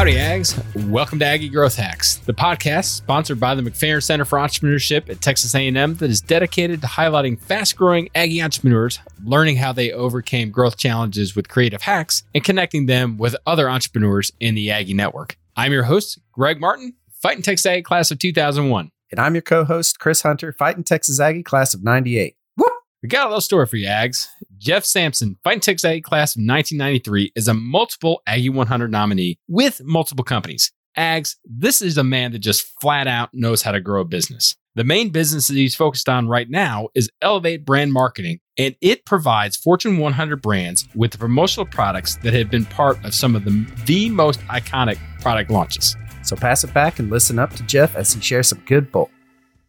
Howdy, Ags. Welcome to Aggie Growth Hacks, the podcast sponsored by the McFerrin Center for Entrepreneurship at Texas A&M that is dedicated to highlighting fast-growing Aggie entrepreneurs, learning how they overcame growth challenges with creative hacks, and connecting them with other entrepreneurs in the Aggie network. I'm your host, Greg Martin, Fighting Texas Aggie class of 2001. And I'm your co-host, Chris Hunter, Fighting Texas Aggie class of 98. We got a little story for you, Ags. Jeff Sampson, Fighting Texas Aggie class of 1993, is a multiple Aggie 100 nominee with multiple companies. Ags, this is a man that just flat out knows how to grow a business. The main business that he's focused on right now is Elevate Brand Marketing, and it provides Fortune 100 brands with the promotional products that have been part of some of the, the most iconic product launches. So pass it back and listen up to Jeff as he shares some good bull.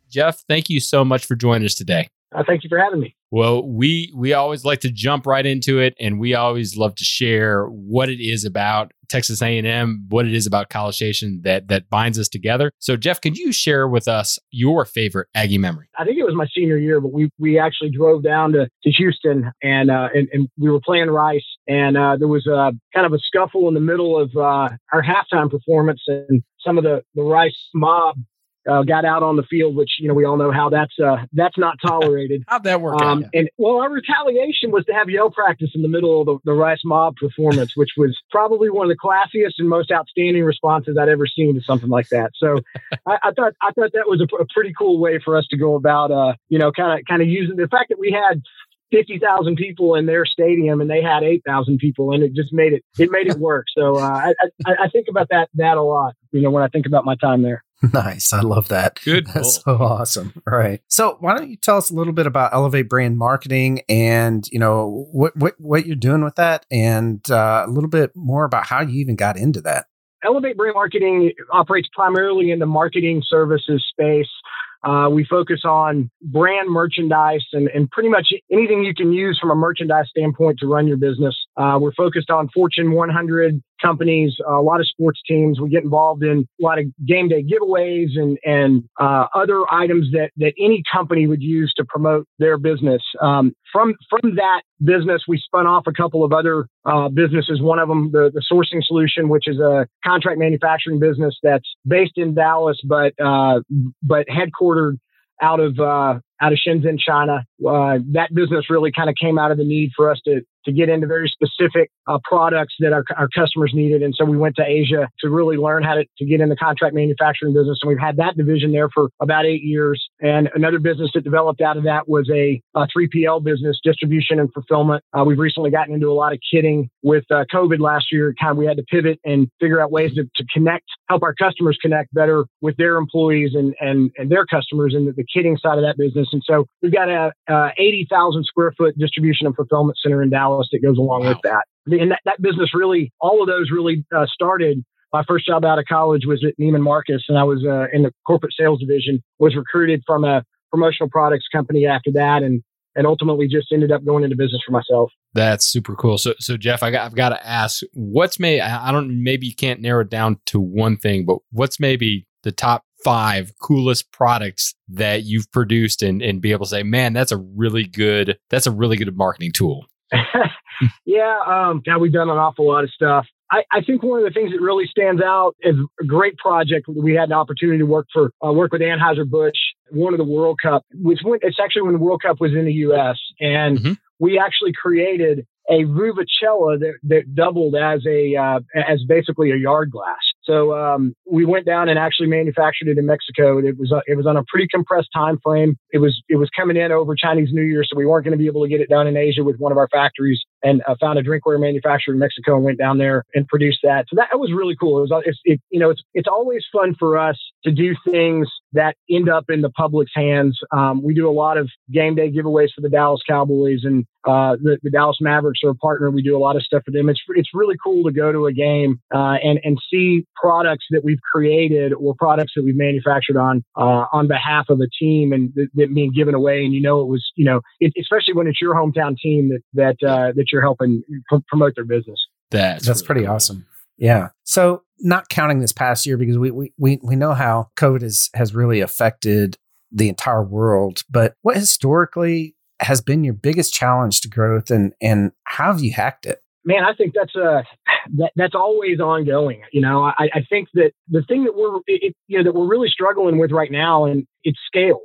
Jeff, thank you so much for joining us today. Uh, thank you for having me. Well, we we always like to jump right into it, and we always love to share what it is about Texas A&M, what it is about College Station that that binds us together. So, Jeff, could you share with us your favorite Aggie memory? I think it was my senior year, but we we actually drove down to, to Houston, and, uh, and and we were playing Rice, and uh, there was a kind of a scuffle in the middle of uh, our halftime performance, and some of the the Rice mob uh, got out on the field, which you know we all know how that's uh, that's not tolerated. How'd that work um, out? And well, our retaliation was to have yell practice in the middle of the, the Rice Mob performance, which was probably one of the classiest and most outstanding responses I'd ever seen to something like that. So I, I, thought I thought that was a, a, pretty cool way for us to go about, uh, you know, kind of kind of using the fact that we had 50,000 people in their stadium and they had 8,000 people and it just made it, it made it work. So uh, I, I, I, think about that, that a lot, you know, when I think about my time there. Nice. I love that. Good. That's so awesome. Right. So why don't you tell us a little bit about Elevate brand marketing and, you know, what, what, what you're doing with that and uh, a little bit more about how you even got into that. Elevate brand marketing operates primarily in the marketing services space. Uh, we focus on brand merchandise and, and pretty much anything you can use from a merchandise standpoint to run your business. Uh, we're focused on Fortune 100 companies, a lot of sports teams. We get involved in a lot of game day giveaways and and uh, other items that that any company would use to promote their business. Um, from from that business, we spun off a couple of other uh, businesses. One of them, the the Sourcing Solution, which is a contract manufacturing business that's based in Dallas, but uh, but headquartered out of uh, out of Shenzhen, China. Uh, that business really kind of came out of the need for us to to get into very specific uh, products that our, our customers needed. And so we went to Asia to really learn how to, to get in the contract manufacturing business. And we've had that division there for about eight years. And another business that developed out of that was a, a 3PL business, distribution and fulfillment. Uh, we've recently gotten into a lot of kitting with uh, COVID last year. Kind of we had to pivot and figure out ways to, to connect, help our customers connect better with their employees and, and, and their customers in the, the kitting side of that business. And so we've got a, a 80,000 square foot distribution and fulfillment center in Dallas that goes along wow. with that. And that, that business really, all of those really uh, started. My first job out of college was at Neiman Marcus, and I was uh, in the corporate sales division. Was recruited from a promotional products company after that, and and ultimately just ended up going into business for myself. That's super cool. So, so Jeff, I got, I've got to ask, what's maybe I don't maybe you can't narrow it down to one thing, but what's maybe the top five coolest products that you've produced and and be able to say, man, that's a really good that's a really good marketing tool. yeah, um, God, we've done an awful lot of stuff. I, I, think one of the things that really stands out is a great project. We had an opportunity to work for uh, work with Anheuser Busch, one of the World Cup. Which it's actually when the World Cup was in the U.S. and mm-hmm. we actually created a vuvuzela that, that doubled as a uh, as basically a yard glass. So um, we went down and actually manufactured it in Mexico. It was uh, it was on a pretty compressed time frame. It was it was coming in over Chinese New Year, so we weren't going to be able to get it done in Asia with one of our factories. And uh, found a drinkware manufacturer in Mexico and went down there and produced that. So that, was really cool. It was it's, it, you know it's it's always fun for us to do things that end up in the public's hands. Um, we do a lot of game day giveaways for the Dallas Cowboys and uh, the, the, Dallas Mavericks are a partner. We do a lot of stuff for them. It's it's really cool to go to a game uh, and and see products that we've created or products that we've manufactured on uh, on behalf of a team and that, that, being given away. And you know it was you know it, especially when it's your hometown team that that uh, that you're helping pr- promote their business. That's that's really pretty cool. awesome. Yeah. So not counting this past year because we we we, we know how COVID has has really affected the entire world, but what historically has been your biggest challenge to growth and and how have you hacked it? man, I think that's a that, that's always ongoing. You know, I, I think that the thing that we're it, you know that we're really struggling with right now, and it's scale.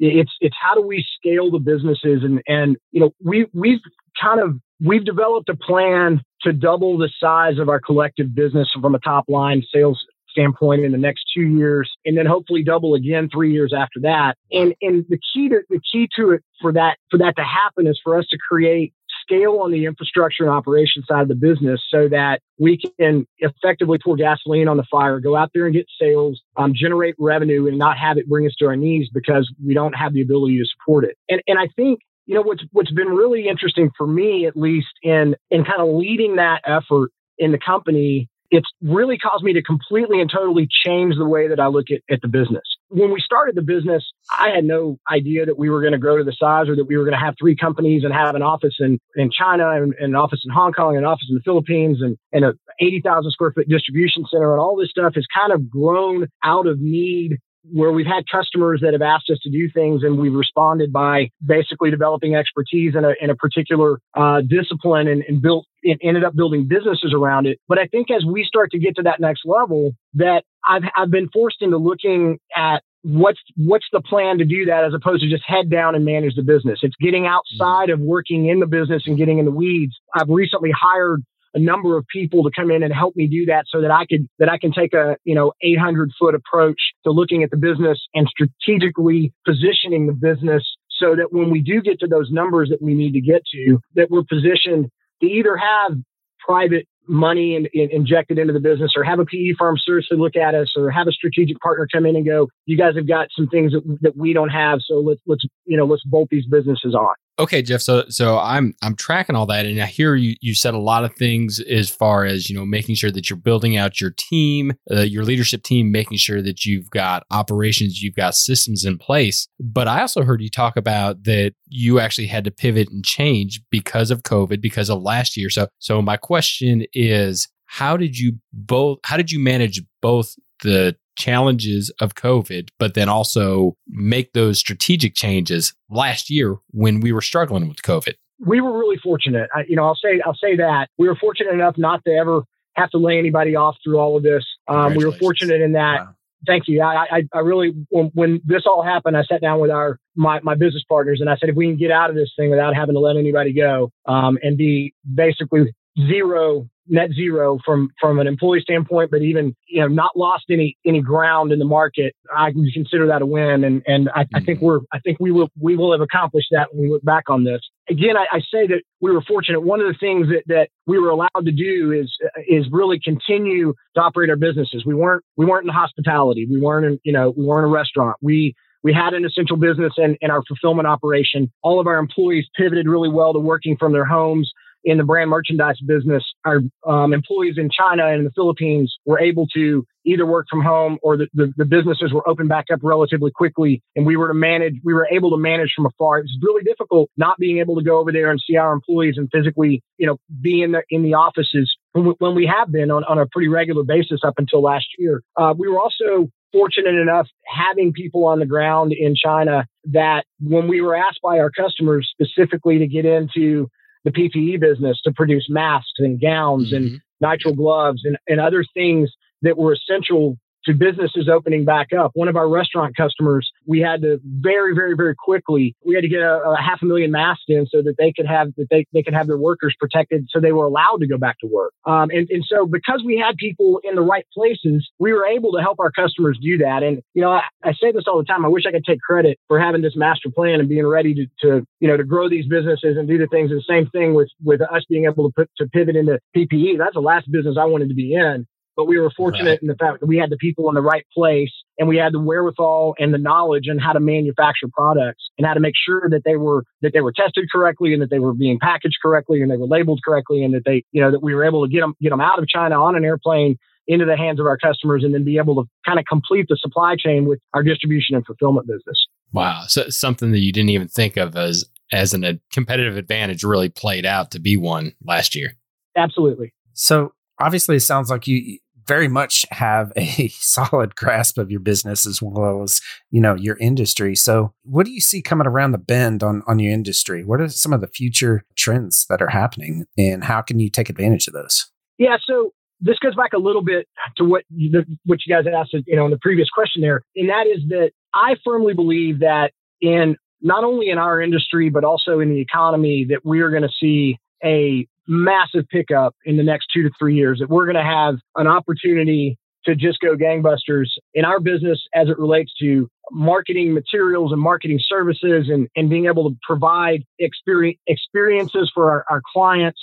It's it's how do we scale the businesses, and and you know we we've kind of we've developed a plan to double the size of our collective business from a top line sales standpoint in the next two years, and then hopefully double again three years after that. And and the key to the key to it for that for that to happen is for us to create scale on the infrastructure and operation side of the business so that we can effectively pour gasoline on the fire, go out there and get sales, um, generate revenue and not have it bring us to our knees because we don't have the ability to support it. And, and I think you know what's what's been really interesting for me at least in in kind of leading that effort in the company it's really caused me to completely and totally change the way that I look at, at the business. When we started the business, I had no idea that we were going to grow to the size or that we were going to have three companies and have an office in, in China and, and an office in Hong Kong and an office in the Philippines and, and a 80,000 square foot distribution center. And all this stuff has kind of grown out of need where we've had customers that have asked us to do things and we've responded by basically developing expertise in a, in a particular uh, discipline and, and built it ended up building businesses around it. But I think as we start to get to that next level, that I've, I've been forced into looking at what's what's the plan to do that as opposed to just head down and manage the business it's getting outside of working in the business and getting in the weeds i've recently hired a number of people to come in and help me do that so that I could that I can take a you know 800 foot approach to looking at the business and strategically positioning the business so that when we do get to those numbers that we need to get to that we're positioned to either have private money in, in, injected into the business or have a PE firm seriously look at us or have a strategic partner come in and go, you guys have got some things that, that we don't have. So let's, let's, you know, let's bolt these businesses on. Okay, Jeff. So so I'm I'm tracking all that, and I hear you you said a lot of things as far as you know making sure that you're building out your team, uh, your leadership team, making sure that you've got operations, you've got systems in place. But I also heard you talk about that you actually had to pivot and change because of COVID, because of last year. So so my question is, how did you both? How did you manage both the challenges of COVID, but then also make those strategic changes last year when we were struggling with COVID? We were really fortunate. I, you know, I'll say I'll say that we were fortunate enough not to ever have to lay anybody off through all of this. Um, we were fortunate in that. Wow. Thank you. I, I, I really, when, when, this all happened, I sat down with our my, my business partners and I said, if we can get out of this thing without having to let anybody go, um, and be basically zero net zero from from an employee standpoint, but even you know not lost any any ground in the market, I would consider that a win. And and I, mm-hmm. I, think mm-hmm. we're I think we will we will have accomplished that when we look back on this. Again, I, I, say that we were fortunate. One of the things that that we were allowed to do is is really continue to operate our businesses. We weren't we weren't in hospitality. We weren't in you know we weren't a restaurant. We we had an essential business and, and our fulfillment operation. All of our employees pivoted really well to working from their homes in the brand merchandise business, our um, employees in China and the Philippines were able to either work from home or the, the, the, businesses were opened back up relatively quickly. And we were to manage, we were able to manage from afar. It was really difficult not being able to go over there and see our employees and physically, you know, be in the, in the offices when we have been on, on a pretty regular basis up until last year. Uh, we were also fortunate enough having people on the ground in China that when we were asked by our customers specifically to get into the PPE business to produce masks and gowns mm-hmm. and nitrile gloves and, and other things that were essential to businesses opening back up. One of our restaurant customers, we had to very, very, very quickly, we had to get a, a, half a million masks in so that they could have that they, they could have their workers protected so they were allowed to go back to work. Um, and, and so because we had people in the right places, we were able to help our customers do that. And, you know, I, I say this all the time. I wish I could take credit for having this master plan and being ready to, to, you know, to grow these businesses and do the things. And the same thing with, with us being able to put, to pivot into PPE. That's the last business I wanted to be in but we were fortunate right. in the fact that we had the people in the right place and we had the wherewithal and the knowledge on how to manufacture products and how to make sure that they were that they were tested correctly and that they were being packaged correctly and they were labeled correctly and that they you know that we were able to get them get them out of China on an airplane into the hands of our customers and then be able to kind of complete the supply chain with our distribution and fulfillment business. Wow, so something that you didn't even think of as as an, a competitive advantage really played out to be one last year. Absolutely. So obviously, it sounds like you very much have a solid grasp of your business as well as you know your industry. So, what do you see coming around the bend on on your industry? What are some of the future trends that are happening, and how can you take advantage of those? Yeah, so this goes back a little bit to what you, what you guys asked, you know, in the previous question there, and that is that I firmly believe that in not only in our industry but also in the economy that we are going to see a massive pickup in the next two to three years. That we're going to have an opportunity to just go gangbusters in our business as it relates to marketing materials and marketing services and, and being able to provide experience, experiences for our, our clients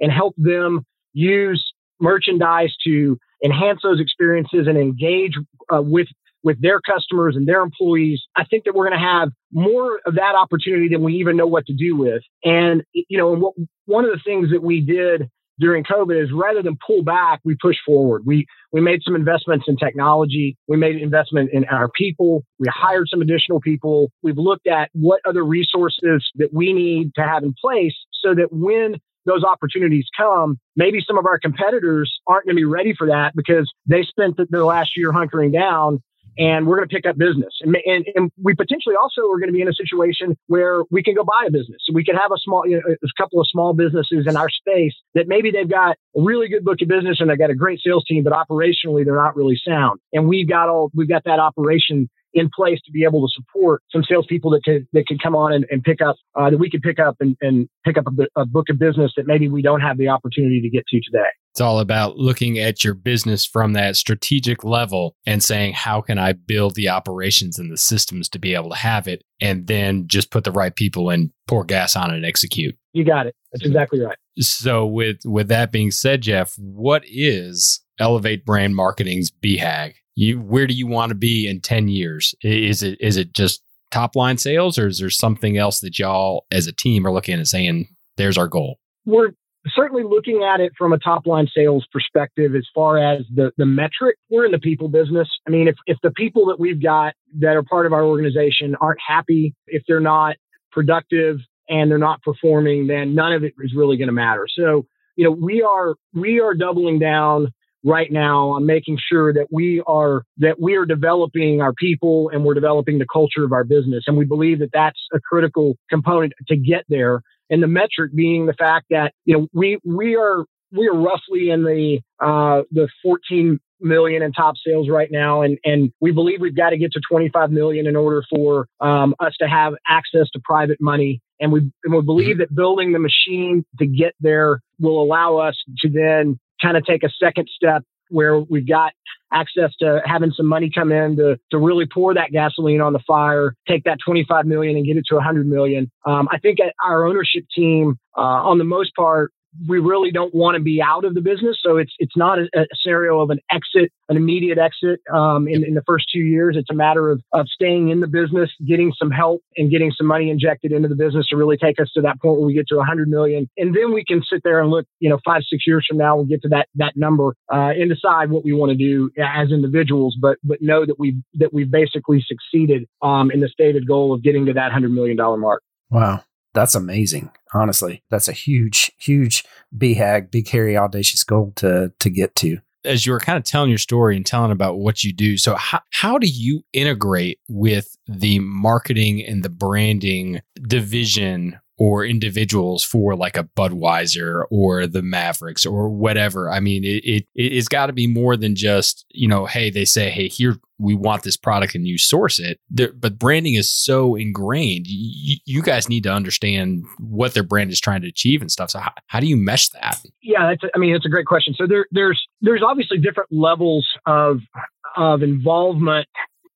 and help them use merchandise to enhance those experiences and engage uh, with with their customers and their employees. I think that we're going to have more of that opportunity than we even know what to do with. And you know, what, one of the things that we did during COVID is rather than pull back, we push forward. We we made some investments in technology. We made investment in our people. We hired some additional people. We've looked at what other resources that we need to have in place so that when those opportunities come, maybe some of our competitors aren't going to be ready for that because they spent the last year hunkering down and we're going to pick up business. And, and, and, we potentially also are going to be in a situation where we can go buy a business. We can have a small, you know, a couple of small businesses in our space that maybe they've got a really good book of business and they've got a great sales team, but operationally they're not really sound. And we've got all, we've got that operation in place to be able to support some salespeople that could that could come on and, and pick up uh, that we could pick up and, and pick up a, a book of business that maybe we don't have the opportunity to get to today. It's all about looking at your business from that strategic level and saying, how can I build the operations and the systems to be able to have it? And then just put the right people and pour gas on it and execute. You got it. That's exactly right. So with with that being said, Jeff, what is Elevate Brand Marketing's BHAG? You where do you want to be in 10 years? Is it is it just top line sales or is there something else that y'all as a team are looking at saying there's our goal? We're certainly looking at it from a top line sales perspective as far as the the metric we're in the people business i mean if if the people that we've got that are part of our organization aren't happy if they're not productive and they're not performing then none of it is really going to matter so you know we are we are doubling down right now on making sure that we are that we are developing our people and we're developing the culture of our business and we believe that that's a critical component to get there and the metric being the fact that you know we we are we are roughly in the uh, the 14 million in top sales right now, and and we believe we've got to get to 25 million in order for um, us to have access to private money. And we and we believe mm-hmm. that building the machine to get there will allow us to then kind of take a second step where we've got access to having some money come in to, to really pour that gasoline on the fire, take that 25 million and get it to 100 million. Um, I think our ownership team, uh, on the most part, we really don't want to be out of the business. So it's it's not a, a scenario of an exit, an immediate exit um, in, in the first two years. It's a matter of, of staying in the business, getting some help and getting some money injected into the business to really take us to that point where we get to 100 million. And then we can sit there and look, you know, five, six years from now, we'll get to that that number uh, and decide what we want to do as individuals, but but know that we that we've basically succeeded um, in the stated goal of getting to that $100 million mark. Wow that's amazing. Honestly, that's a huge, huge BHAG, big, hairy, audacious goal to to get to. As you were kind of telling your story and telling about what you do, so how how do you integrate with the marketing and the branding division or individuals for like a Budweiser or the Mavericks or whatever. I mean, it, it it's got to be more than just you know, hey, they say, hey, here we want this product and you source it. But branding is so ingrained. You, you, guys need to understand what their brand is trying to achieve and stuff. So how, how do you mesh that? Yeah, I mean, it's a great question. So there, there's there's obviously different levels of of involvement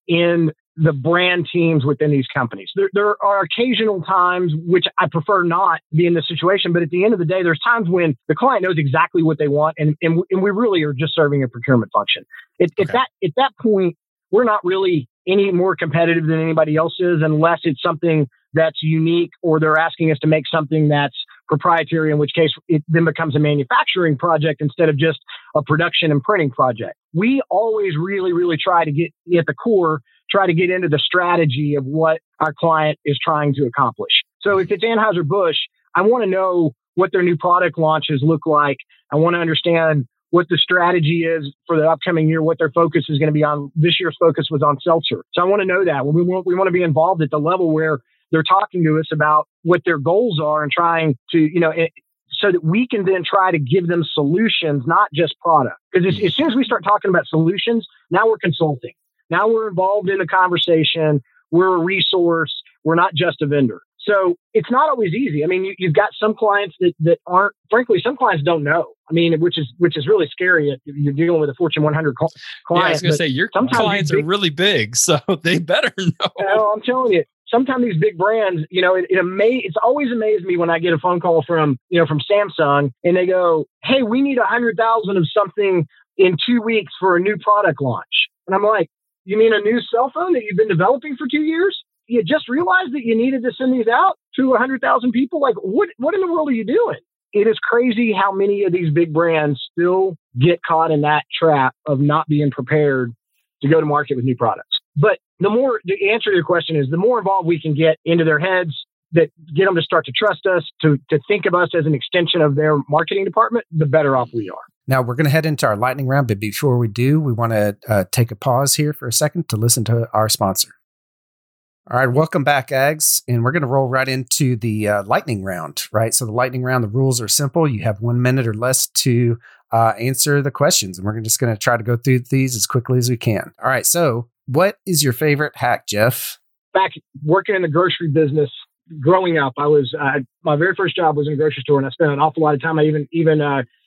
in the brand teams within these companies. There, there are occasional times which I prefer not be in this situation, but at the end of the day, there's times when the client knows exactly what they want, and and, and we really are just serving a procurement function. At, okay. at that at that point, we're not really any more competitive than anybody else is, unless it's something that's unique or they're asking us to make something that's proprietary, in which case it then becomes a manufacturing project instead of just a production and printing project. We always really, really try to get at the core try to get into the strategy of what our client is trying to accomplish. So if it's Anheuser-Busch, I want to know what their new product launches look like. I want to understand what the strategy is for the upcoming year, what their focus is going to be on. This year's focus was on seltzer. So I want to know that. We want, we want to be involved at the level where they're talking to us about what their goals are and trying to, you know, it, so that we can then try to give them solutions, not just product. Because as, as soon as we start talking about solutions, now we're consulting. Now we're involved in the conversation. We're a resource. We're not just a vendor. So it's not always easy. I mean, you, have got some clients that, that aren't, frankly, some clients don't know. I mean, which is which is really scary. You're dealing with a Fortune 100 client. Yeah, I was going to say your clients big, are really big, so they better know. Well, I'm telling you, sometimes these big brands, you know, it, it ama- it's always amazed me when I get a phone call from, you know, from Samsung and they go, Hey, we need a hundred thousand of something in two weeks for a new product launch. And I'm like, you mean a new cell phone that you've been developing for two years? You just realized that you needed to send these out to hundred thousand people? Like what, what in the world are you doing? It is crazy how many of these big brands still get caught in that trap of not being prepared to go to market with new products. But the more the answer to your question is the more involved we can get into their heads that get them to start to trust us, to to think of us as an extension of their marketing department, the better off we are. Now we're going to head into our lightning round, but before we do, we want to uh, take a pause here for a second to listen to our sponsor. All right, welcome back, Ags, and we're going to roll right into the uh, lightning round. Right, so the lightning round, the rules are simple. You have one minute or less to uh, answer the questions, and we're just going to try to go through these as quickly as we can. All right, so what is your favorite hack, Jeff? Back working in the grocery business, growing up, I was uh, my very first job was in a grocery store, and I spent an awful lot of time. I even even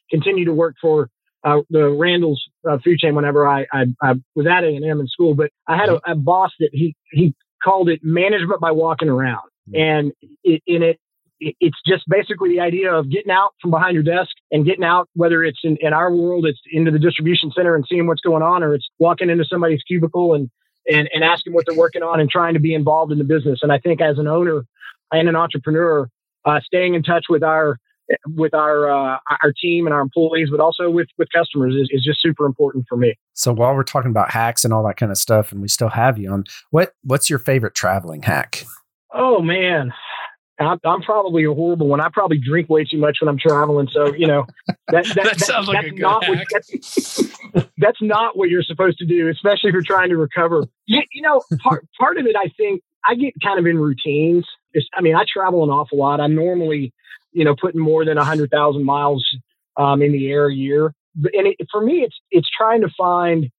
continued to work for uh, the Randall's uh, food chain whenever I, I, I was at A and M in school. But I had a, a, boss that he he called it management by walking around, and it, in it it's just basically the idea of getting out from behind your desk and getting out, whether it's in, in our world, it's into the distribution center and seeing what's going on, or it's walking into somebody's cubicle and, and, and asking what they're working on and trying to be involved in the business. And I think as an owner and an entrepreneur, uh, staying in touch with our, with our uh, our team and our employees, but also with with customers is, is just super important for me. So while we're talking about hacks and all that kind of stuff, and we still have you on, what what's your favorite traveling hack? Oh man, I'm, I'm, probably a horrible one. I probably drink way too much when I'm traveling. So, you know, that, that, that sounds like a good not what, that's, that's, not what you're supposed to do, especially if you're trying to recover. You, you, know, part, part of it, I think I get kind of in routines. It's, I mean, I travel an awful lot. I'm normally, you know, putting more than a hundred thousand miles um, in the air a year. And it, for me, it's, it's trying to find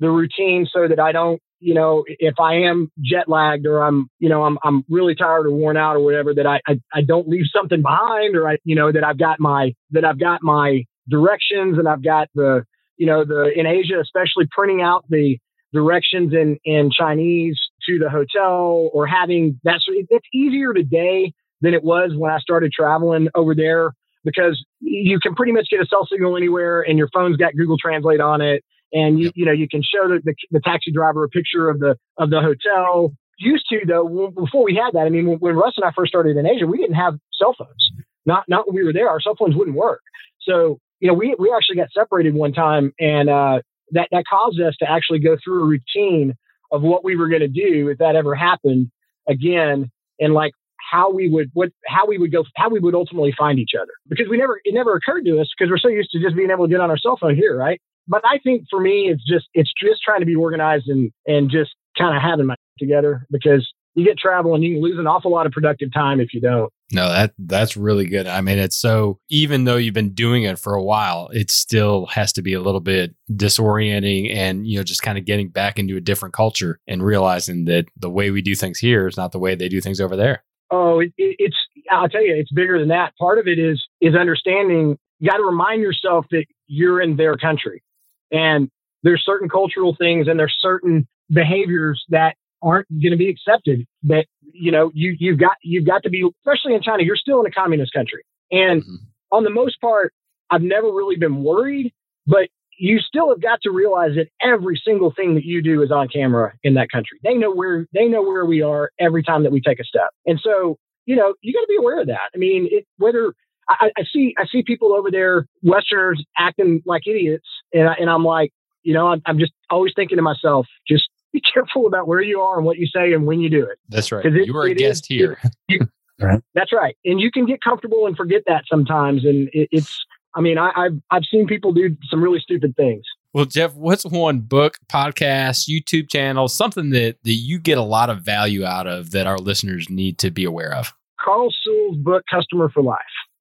the routine so that I don't you know, if I am jet lagged or I'm, you know, I'm, I'm really tired or worn out or whatever, that I, I, I don't leave something behind or I, you know, that I've got my, that I've got my directions and I've got the, you know, the, in Asia, especially printing out the directions in, in Chinese to the hotel or having that's, it's easier today than it was when I started traveling over there because you can pretty much get a cell signal anywhere and your phone's got Google Translate on it and you, you know you can show the, the, the, taxi driver a picture of the of the hotel. Used to though, before we had that, I mean, when, when Russ and I first started in Asia, we didn't have cell phones. Not not when we were there, our cell phones wouldn't work. So you know, we we actually got separated one time, and uh, that that caused us to actually go through a routine of what we were going to do if that ever happened again, and like how we would what how we would go how we would ultimately find each other because we never it never occurred to us because we're so used to just being able to get on our cell phone here right but I think for me, it's just it's just trying to be organized and and just kind of having my together because you get travel and you can lose an awful lot of productive time if you don't. No, that that's really good. I mean, it's so even though you've been doing it for a while, it still has to be a little bit disorienting and you know just kind of getting back into a different culture and realizing that the way we do things here is not the way they do things over there. Oh, it, it, it's I'll tell you, it's bigger than that. Part of it is is understanding. You got to remind yourself that you're in their country. And there's certain cultural things and there's certain behaviors that aren't going to be accepted that you know you you've got you've got to be especially in China you're still in a communist country. And mm-hmm. on the most part I've never really been worried but you still have got to realize that every single thing that you do is on camera in that country. They know where they know where we are every time that we take a step. And so you know you got to be aware of that. I mean it, whether I, I see I see people over there Westerners acting like idiots and, I, and I'm like, you know, I'm, I'm just always thinking to myself, just be careful about where you are and what you say and when you do it. That's right. It, you are a guest is, here. It, you, right. That's right. And you can get comfortable and forget that sometimes. And it, it's, I mean, I, I've I've seen people do some really stupid things. Well, Jeff, what's one book, podcast, YouTube channel, something that, that you get a lot of value out of that our listeners need to be aware of? Carl Sewell's book, Customer for Life.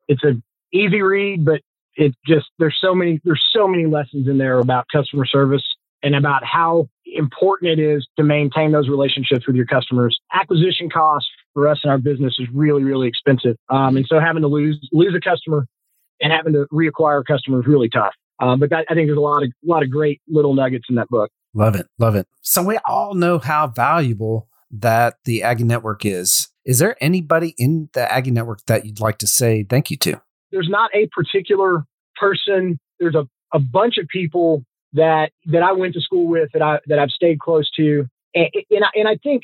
It's an easy read, but it just there's so many there's so many lessons in there about customer service and about how important it is to maintain those relationships with your customers. Acquisition costs for us in our business is really really expensive, um, and so having to lose lose a customer and having to reacquire a customer is really tough. Um, but that, I think there's a lot of a lot of great little nuggets in that book. Love it, love it. So we all know how valuable that the Aggie Network is. Is there anybody in the Aggie Network that you'd like to say thank you to? There's not a particular person. There's a, a bunch of people that that I went to school with that I that I've stayed close to, and and I, and I think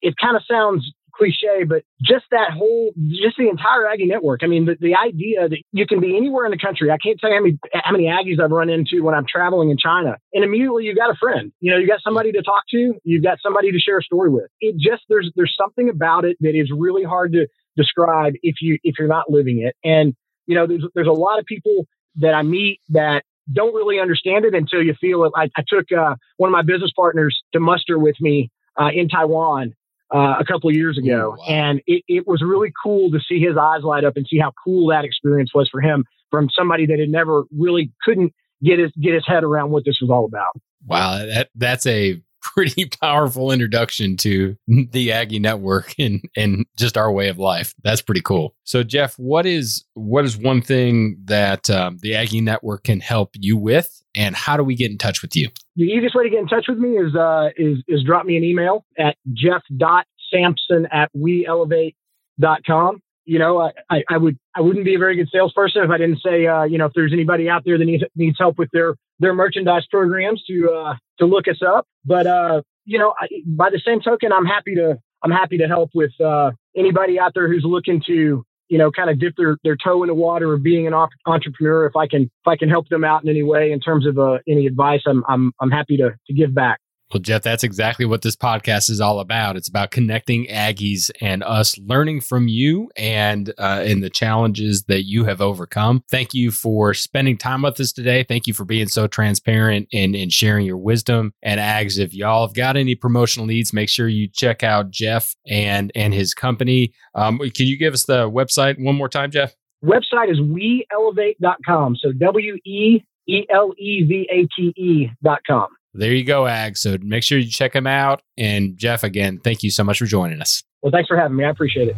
it kind of sounds cliche, but just that whole, just the entire Aggie network. I mean, the, the idea that you can be anywhere in the country. I can't tell you how many, how many Aggies I've run into when I'm traveling in China. And immediately you've got a friend. You know, you got somebody to talk to. You've got somebody to share a story with. It just, there's, there's something about it that is really hard to describe if you, if you're not living it. And, you know, there's, there's a lot of people that I meet that don't really understand it until you feel it. I, I took uh, one of my business partners to muster with me uh, in Taiwan uh, a couple of years ago, wow. and it, it was really cool to see his eyes light up and see how cool that experience was for him from somebody that had never really couldn't get his get his head around what this was all about. Wow, that that's a pretty powerful introduction to the Aggie network and and just our way of life. That's pretty cool. So Jeff, what is what is one thing that um, the Aggie network can help you with, and how do we get in touch with you? The easiest way to get in touch with me is uh, is is drop me an email at jeff.sampson at weelevate.com you know, I, I would I wouldn't be a very good salesperson if I didn't say, uh, you know, if there's anybody out there that needs needs help with their their merchandise programs to uh, to look us up. But uh, you know, I, by the same token, I'm happy to I'm happy to help with uh, anybody out there who's looking to you know kind of dip their, their toe in the water of being an entrepreneur. If I can if I can help them out in any way in terms of uh, any advice, I'm I'm I'm happy to to give back. Well, Jeff, that's exactly what this podcast is all about. It's about connecting Aggies and us learning from you and uh, and the challenges that you have overcome. Thank you for spending time with us today. Thank you for being so transparent and, and sharing your wisdom. And Ags, if y'all have got any promotional needs, make sure you check out Jeff and and his company. Um, can you give us the website one more time, Jeff? Website is weelevate.com. So W E E L E V A T E.com. There you go, Ag. So make sure you check him out. And Jeff, again, thank you so much for joining us. Well, thanks for having me. I appreciate it.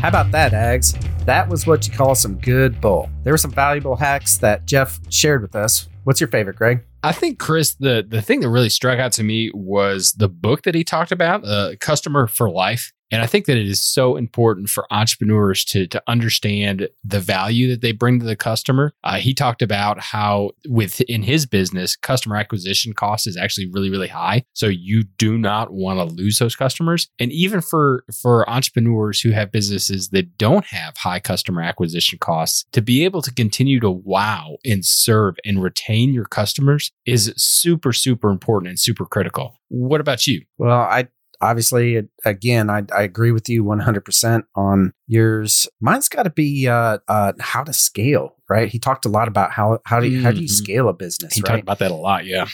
How about that, Ags? That was what you call some good bull. There were some valuable hacks that Jeff shared with us. What's your favorite, Greg? I think Chris, the the thing that really struck out to me was the book that he talked about, uh, Customer for Life. And I think that it is so important for entrepreneurs to, to understand the value that they bring to the customer. Uh, he talked about how within his business, customer acquisition cost is actually really, really high. So you do not want to lose those customers. And even for, for entrepreneurs who have businesses that don't have high customer acquisition costs, to be able to continue to wow and serve and retain your customers is super, super important and super critical. What about you? Well, I obviously, again, I, I agree with you 100% on yours. Mine's got to be uh, uh, how to scale, right? He talked a lot about how how do you, mm-hmm. how do you mm-hmm. scale a business. He right? talked about that a lot, yeah.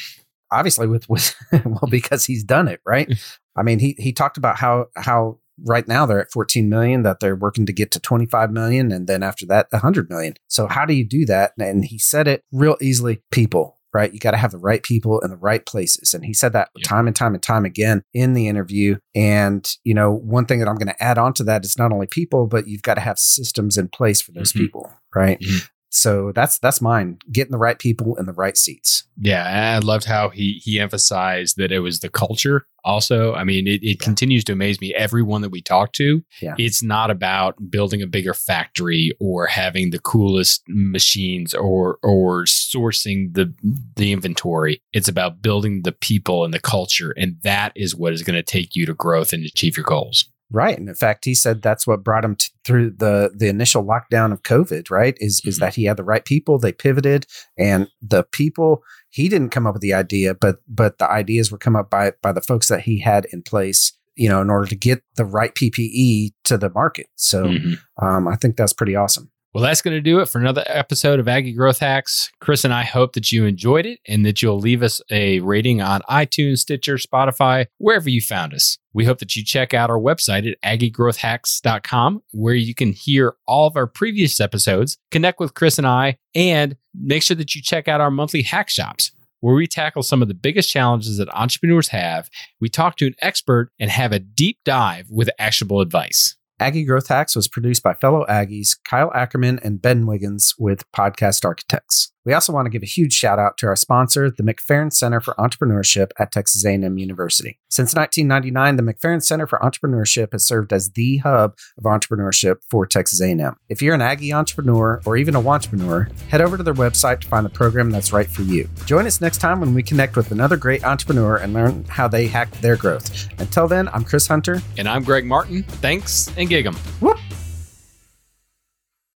Obviously, with with well, because he's done it, right? I mean, he he talked about how how right now they're at 14 million that they're working to get to 25 million and then after that 100 million so how do you do that and he said it real easily people right? You got to have the right people in the right places. And he said that yeah. time and time and time again in the interview. And, you know, one thing that I'm going to add on to that is not only people, but you've got to have systems in place for those mm-hmm. people, right? Mm-hmm. So that's that's mine. Getting the right people in the right seats. Yeah, I loved how he he emphasized that it was the culture. Also, I mean, it, it yeah. continues to amaze me. Everyone that we talk to, yeah. it's not about building a bigger factory or having the coolest machines or or sourcing the the inventory. It's about building the people and the culture, and that is what is going to take you to growth and achieve your goals. Right, and in fact, he said that's what brought him t- through the the initial lockdown of COVID. Right, is mm-hmm. is that he had the right people, they pivoted, and the people he didn't come up with the idea, but but the ideas were come up by by the folks that he had in place. You know, in order to get the right PPE to the market. So, mm-hmm. um, I think that's pretty awesome. Well, that's going to do it for another episode of Aggie Growth Hacks. Chris and I hope that you enjoyed it and that you'll leave us a rating on iTunes, Stitcher, Spotify, wherever you found us. We hope that you check out our website at aggiegrowthhacks.com, where you can hear all of our previous episodes, connect with Chris and I, and make sure that you check out our monthly hack shops where we tackle some of the biggest challenges that entrepreneurs have. We talk to an expert and have a deep dive with actionable advice. Aggie Growth Hacks was produced by fellow Aggies Kyle Ackerman and Ben Wiggins with Podcast Architects. We also want to give a huge shout out to our sponsor, the McFerrin Center for Entrepreneurship at Texas A&M University. Since 1999, the McFerrin Center for Entrepreneurship has served as the hub of entrepreneurship for Texas A&M. If you're an Aggie entrepreneur or even a entrepreneur, head over to their website to find the program that's right for you. Join us next time when we connect with another great entrepreneur and learn how they hack their growth. Until then, I'm Chris Hunter. And I'm Greg Martin. Thanks and gig 'em. Whoop!